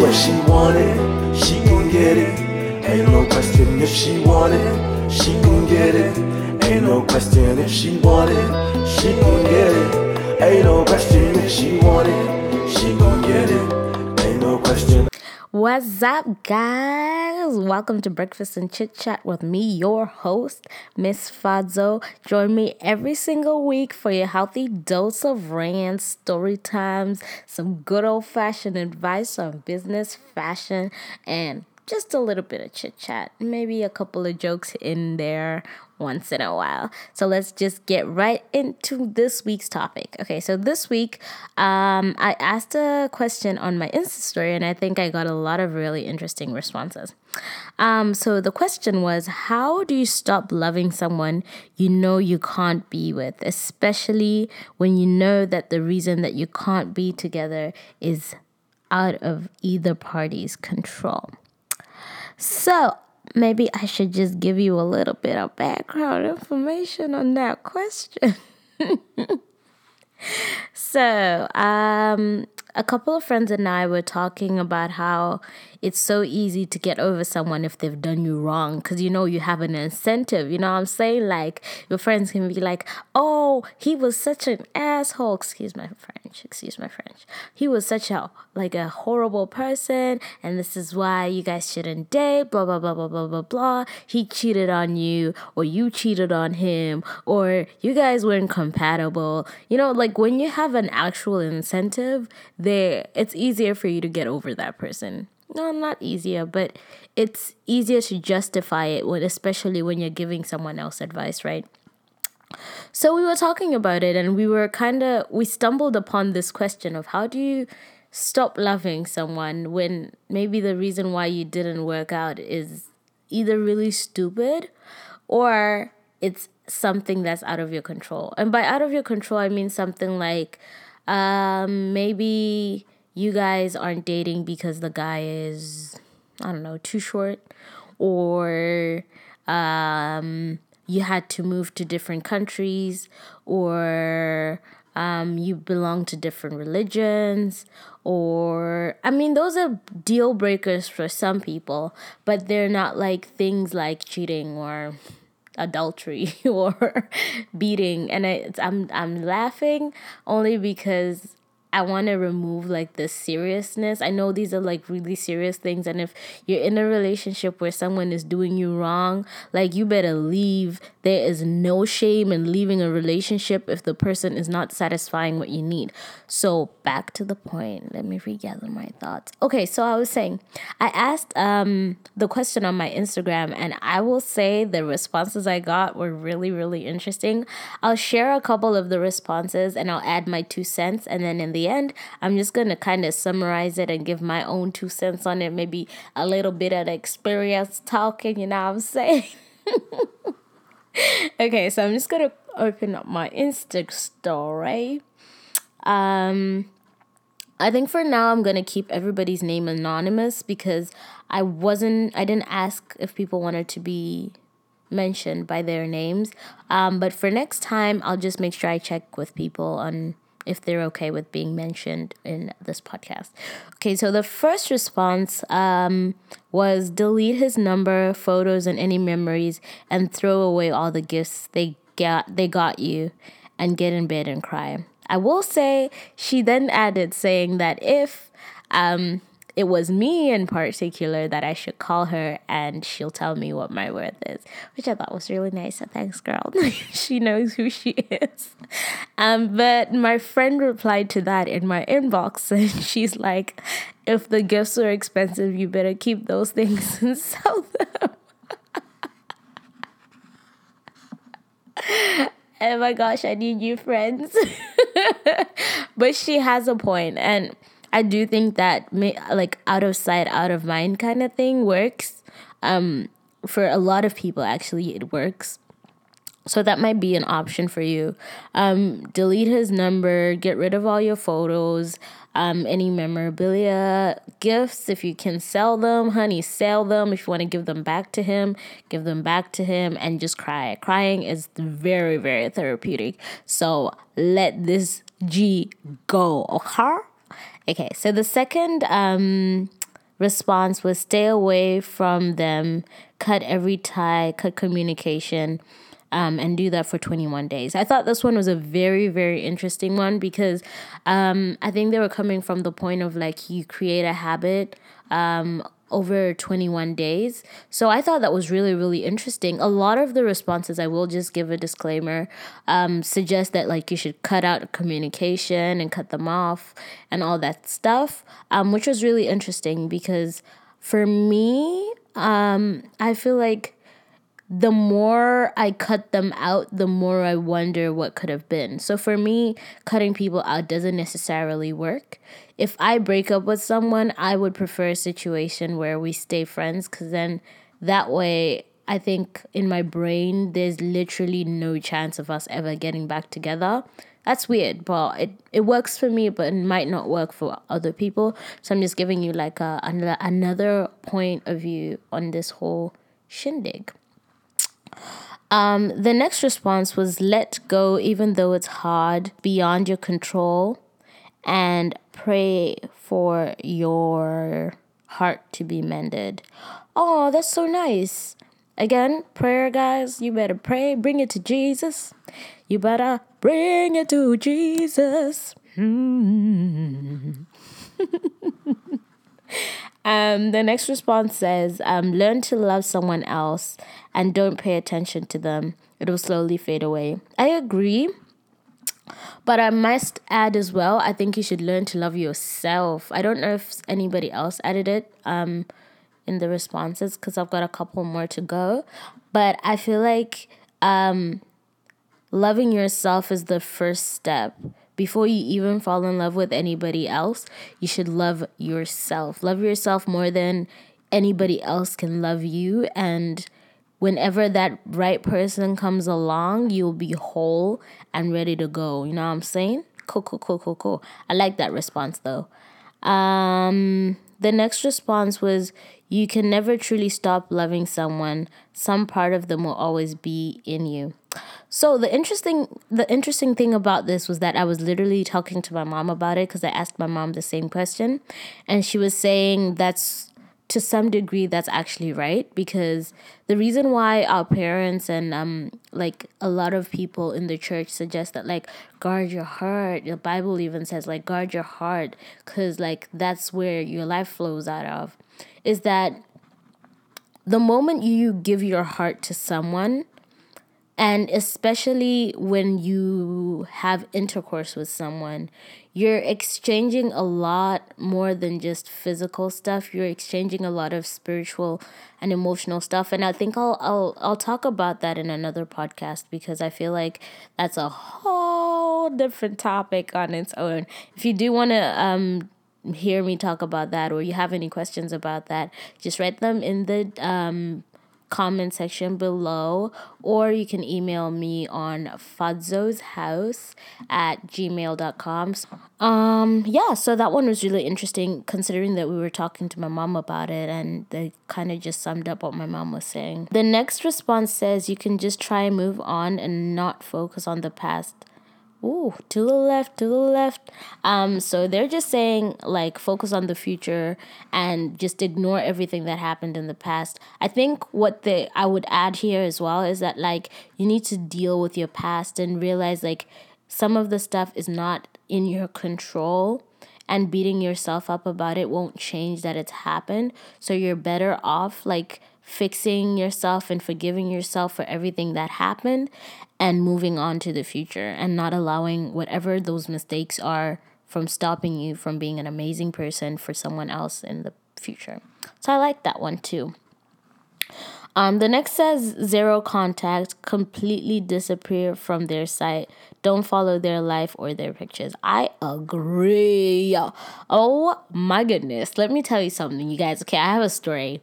what she wanted, she gon' get it. Ain't no question if she wanted, she gon' get it. Ain't no question if she wanted, she gon' get it. Ain't no question if she wanted, she gon' get it. Ain't no question. What's up, guys? Welcome to Breakfast and Chit Chat with me, your host, Miss Fadzo. Join me every single week for your healthy dose of rants, story times, some good old fashioned advice on business, fashion, and just a little bit of chit chat, maybe a couple of jokes in there once in a while. So let's just get right into this week's topic. Okay, so this week um, I asked a question on my Insta story, and I think I got a lot of really interesting responses. Um, so the question was How do you stop loving someone you know you can't be with, especially when you know that the reason that you can't be together is out of either party's control? So, maybe I should just give you a little bit of background information on that question. so, um, a couple of friends and I were talking about how it's so easy to get over someone if they've done you wrong because you know you have an incentive. You know what I'm saying? Like your friends can be like, "Oh, he was such an asshole." Excuse my French. Excuse my French. He was such a like a horrible person, and this is why you guys shouldn't date. Blah blah blah blah blah blah blah. He cheated on you, or you cheated on him, or you guys weren't compatible. You know, like when you have an actual incentive, there it's easier for you to get over that person no, not easier, but it's easier to justify it when, especially when you're giving someone else advice, right? So we were talking about it and we were kind of we stumbled upon this question of how do you stop loving someone when maybe the reason why you didn't work out is either really stupid or it's something that's out of your control. And by out of your control I mean something like um maybe you guys aren't dating because the guy is I don't know, too short. Or um you had to move to different countries. Or um, you belong to different religions. Or i mean those are deal breakers for some people. But they're not like things like cheating or adultery or beating. And I, i'm i'm laughing only because I want to remove like the seriousness. I know these are like really serious things and if you're in a relationship where someone is doing you wrong, like you better leave. There is no shame in leaving a relationship if the person is not satisfying what you need. So, back to the point. Let me regather my thoughts. Okay, so I was saying I asked um the question on my Instagram and I will say the responses I got were really really interesting. I'll share a couple of the responses and I'll add my two cents and then in the the end, I'm just going to kind of summarize it and give my own two cents on it, maybe a little bit of experience talking, you know what I'm saying? okay, so I'm just going to open up my Insta story. Um, I think for now I'm gonna keep everybody's name anonymous because I wasn't I didn't ask if people wanted to be mentioned by their names. Um, but for next time I'll just make sure I check with people on if they're okay with being mentioned in this podcast. Okay, so the first response um, was delete his number, photos, and any memories, and throw away all the gifts they got they got you, and get in bed and cry. I will say she then added saying that if um, it was me in particular that I should call her and she'll tell me what my worth is, which I thought was really nice. So thanks, girl. she knows who she is. Um, but my friend replied to that in my inbox and she's like, if the gifts are expensive, you better keep those things and sell them. oh my gosh, I need new friends. but she has a point and I do think that like out of sight, out of mind kind of thing works. Um, for a lot of people, actually, it works. So that might be an option for you. Um, delete his number, get rid of all your photos, um, any memorabilia, gifts. If you can sell them, honey, sell them. If you want to give them back to him, give them back to him and just cry. Crying is very, very therapeutic. So let this G go, okay? Okay, so the second um, response was stay away from them, cut every tie, cut communication. Um, and do that for 21 days. I thought this one was a very, very interesting one because um, I think they were coming from the point of like you create a habit um, over 21 days. So I thought that was really, really interesting. A lot of the responses, I will just give a disclaimer, um, suggest that like you should cut out communication and cut them off and all that stuff, um, which was really interesting because for me, um, I feel like the more I cut them out, the more I wonder what could have been. So for me, cutting people out doesn't necessarily work. If I break up with someone, I would prefer a situation where we stay friends because then that way, I think in my brain, there's literally no chance of us ever getting back together. That's weird, but it, it works for me, but it might not work for other people. So I'm just giving you like a, another point of view on this whole shindig. Um, the next response was let go, even though it's hard, beyond your control, and pray for your heart to be mended. Oh, that's so nice. Again, prayer, guys, you better pray, bring it to Jesus. You better bring it to Jesus. Hmm. Um, the next response says, um, learn to love someone else and don't pay attention to them. It will slowly fade away. I agree. But I must add as well, I think you should learn to love yourself. I don't know if anybody else added it um, in the responses because I've got a couple more to go. But I feel like um, loving yourself is the first step before you even fall in love with anybody else, you should love yourself. Love yourself more than anybody else can love you. And whenever that right person comes along, you'll be whole and ready to go. You know what I'm saying? Cool, cool, cool, cool, cool. I like that response though. Um, the next response was you can never truly stop loving someone. Some part of them will always be in you. So the interesting the interesting thing about this was that I was literally talking to my mom about it because I asked my mom the same question. And she was saying that's to some degree that's actually right because the reason why our parents and um like a lot of people in the church suggest that like guard your heart. The bible even says like guard your heart cuz like that's where your life flows out of is that the moment you give your heart to someone and especially when you have intercourse with someone, you're exchanging a lot more than just physical stuff. You're exchanging a lot of spiritual and emotional stuff. And I think I'll I'll I'll talk about that in another podcast because I feel like that's a whole different topic on its own. If you do want to um hear me talk about that or you have any questions about that, just write them in the um comment section below or you can email me on fadzos house at gmail.com um yeah so that one was really interesting considering that we were talking to my mom about it and they kind of just summed up what my mom was saying. The next response says you can just try and move on and not focus on the past Ooh, to the left, to the left. Um, so they're just saying like focus on the future and just ignore everything that happened in the past. I think what they I would add here as well is that like you need to deal with your past and realize like some of the stuff is not in your control and beating yourself up about it won't change that it's happened. So you're better off like fixing yourself and forgiving yourself for everything that happened and moving on to the future and not allowing whatever those mistakes are from stopping you from being an amazing person for someone else in the future. So I like that one too. Um, the next says zero contact, completely disappear from their site. Don't follow their life or their pictures. I agree. Oh my goodness. Let me tell you something, you guys. Okay, I have a story.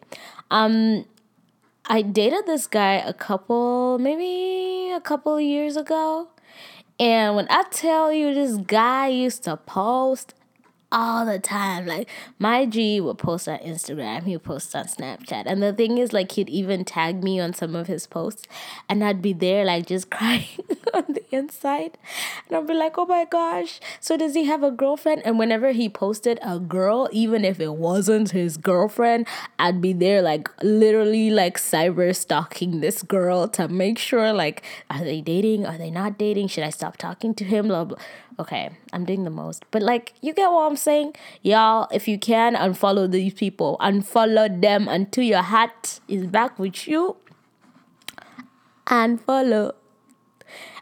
Um, I dated this guy a couple, maybe a couple years ago. And when I tell you this guy used to post all the time. Like my G would post on Instagram, he would post on Snapchat. And the thing is like he'd even tag me on some of his posts and I'd be there like just crying on the inside. And I'd be like, oh my gosh. So does he have a girlfriend? And whenever he posted a girl, even if it wasn't his girlfriend, I'd be there like literally like cyber stalking this girl to make sure like are they dating? Are they not dating? Should I stop talking to him? Blah blah okay, I'm doing the most. But like, you get what I'm saying? Y'all, if you can, unfollow these people. Unfollow them until your heart is back with you. Unfollow.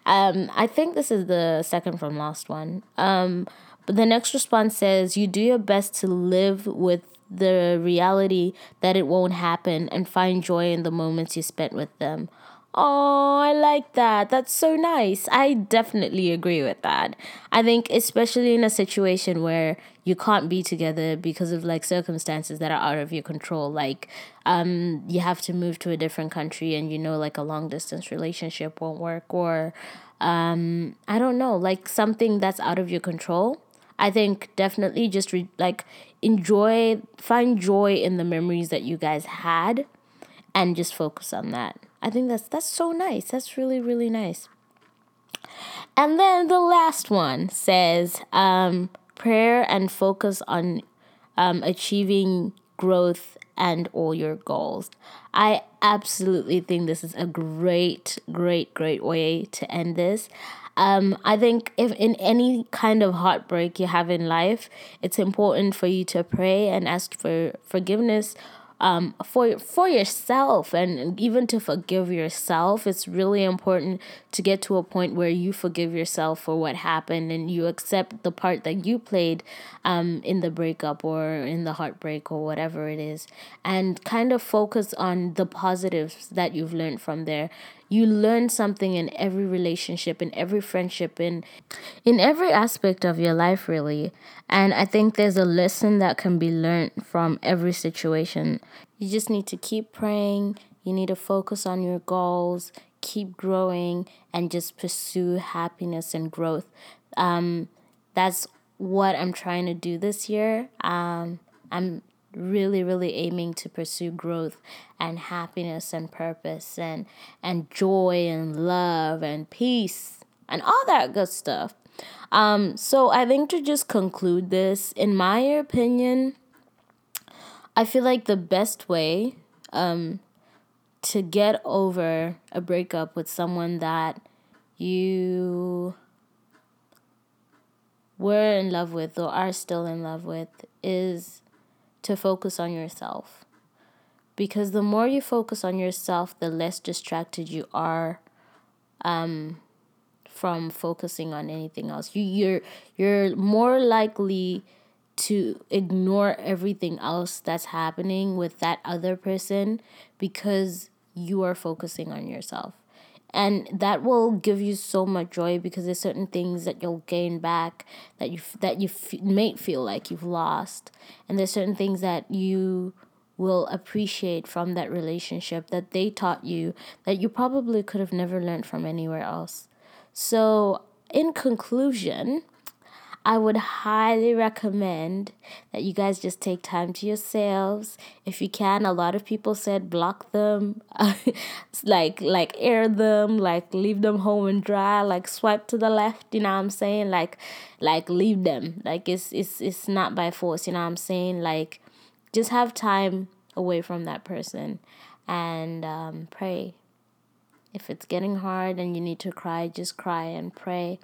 Um, I think this is the second from last one. Um, but the next response says, You do your best to live with the reality that it won't happen and find joy in the moments you spent with them. Oh, I like that. That's so nice. I definitely agree with that. I think, especially in a situation where you can't be together because of like circumstances that are out of your control, like um, you have to move to a different country and you know, like a long distance relationship won't work, or um, I don't know, like something that's out of your control. I think definitely just re- like enjoy, find joy in the memories that you guys had and just focus on that. I think that's that's so nice. That's really really nice. And then the last one says um, prayer and focus on um, achieving growth and all your goals. I absolutely think this is a great, great, great way to end this. Um, I think if in any kind of heartbreak you have in life, it's important for you to pray and ask for forgiveness um, for for yourself and even to forgive yourself it's really important to get to a point where you forgive yourself for what happened and you accept the part that you played um, in the breakup or in the heartbreak or whatever it is and kind of focus on the positives that you've learned from there you learn something in every relationship in every friendship in in every aspect of your life really. And i think there's a lesson that can be learned from every situation. You just need to keep praying. You need to focus on your goals. Keep growing and just pursue happiness and growth. Um, that's what i'm trying to do this year. Um, i'm really really aiming to pursue growth and happiness and purpose and and joy and love and peace and all that good stuff. Um so i think to just conclude this in my opinion i feel like the best way um to get over a breakup with someone that you were in love with or are still in love with is to focus on yourself. Because the more you focus on yourself, the less distracted you are um, from focusing on anything else. You, you're you're more likely to ignore everything else that's happening with that other person because you are focusing on yourself and that will give you so much joy because there's certain things that you'll gain back that you that you f- may feel like you've lost. And there's certain things that you will appreciate from that relationship that they taught you that you probably could have never learned from anywhere else. So in conclusion I would highly recommend that you guys just take time to yourselves. If you can, a lot of people said block them, like like air them, like leave them home and dry, like swipe to the left, you know what I'm saying? Like like leave them. Like it's it's it's not by force, you know what I'm saying? Like just have time away from that person and um, pray. If it's getting hard and you need to cry, just cry and pray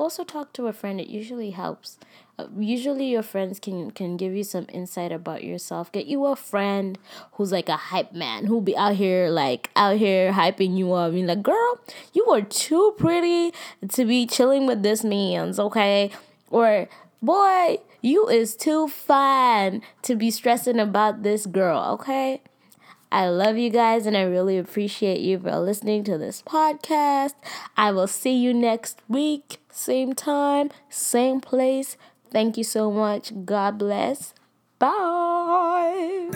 also talk to a friend it usually helps. Uh, usually your friends can can give you some insight about yourself. Get you a friend who's like a hype man who'll be out here like out here hyping you up. Being like girl you are too pretty to be chilling with this man's okay? Or boy you is too fine to be stressing about this girl okay I love you guys and I really appreciate you for listening to this podcast. I will see you next week, same time, same place. Thank you so much. God bless. Bye.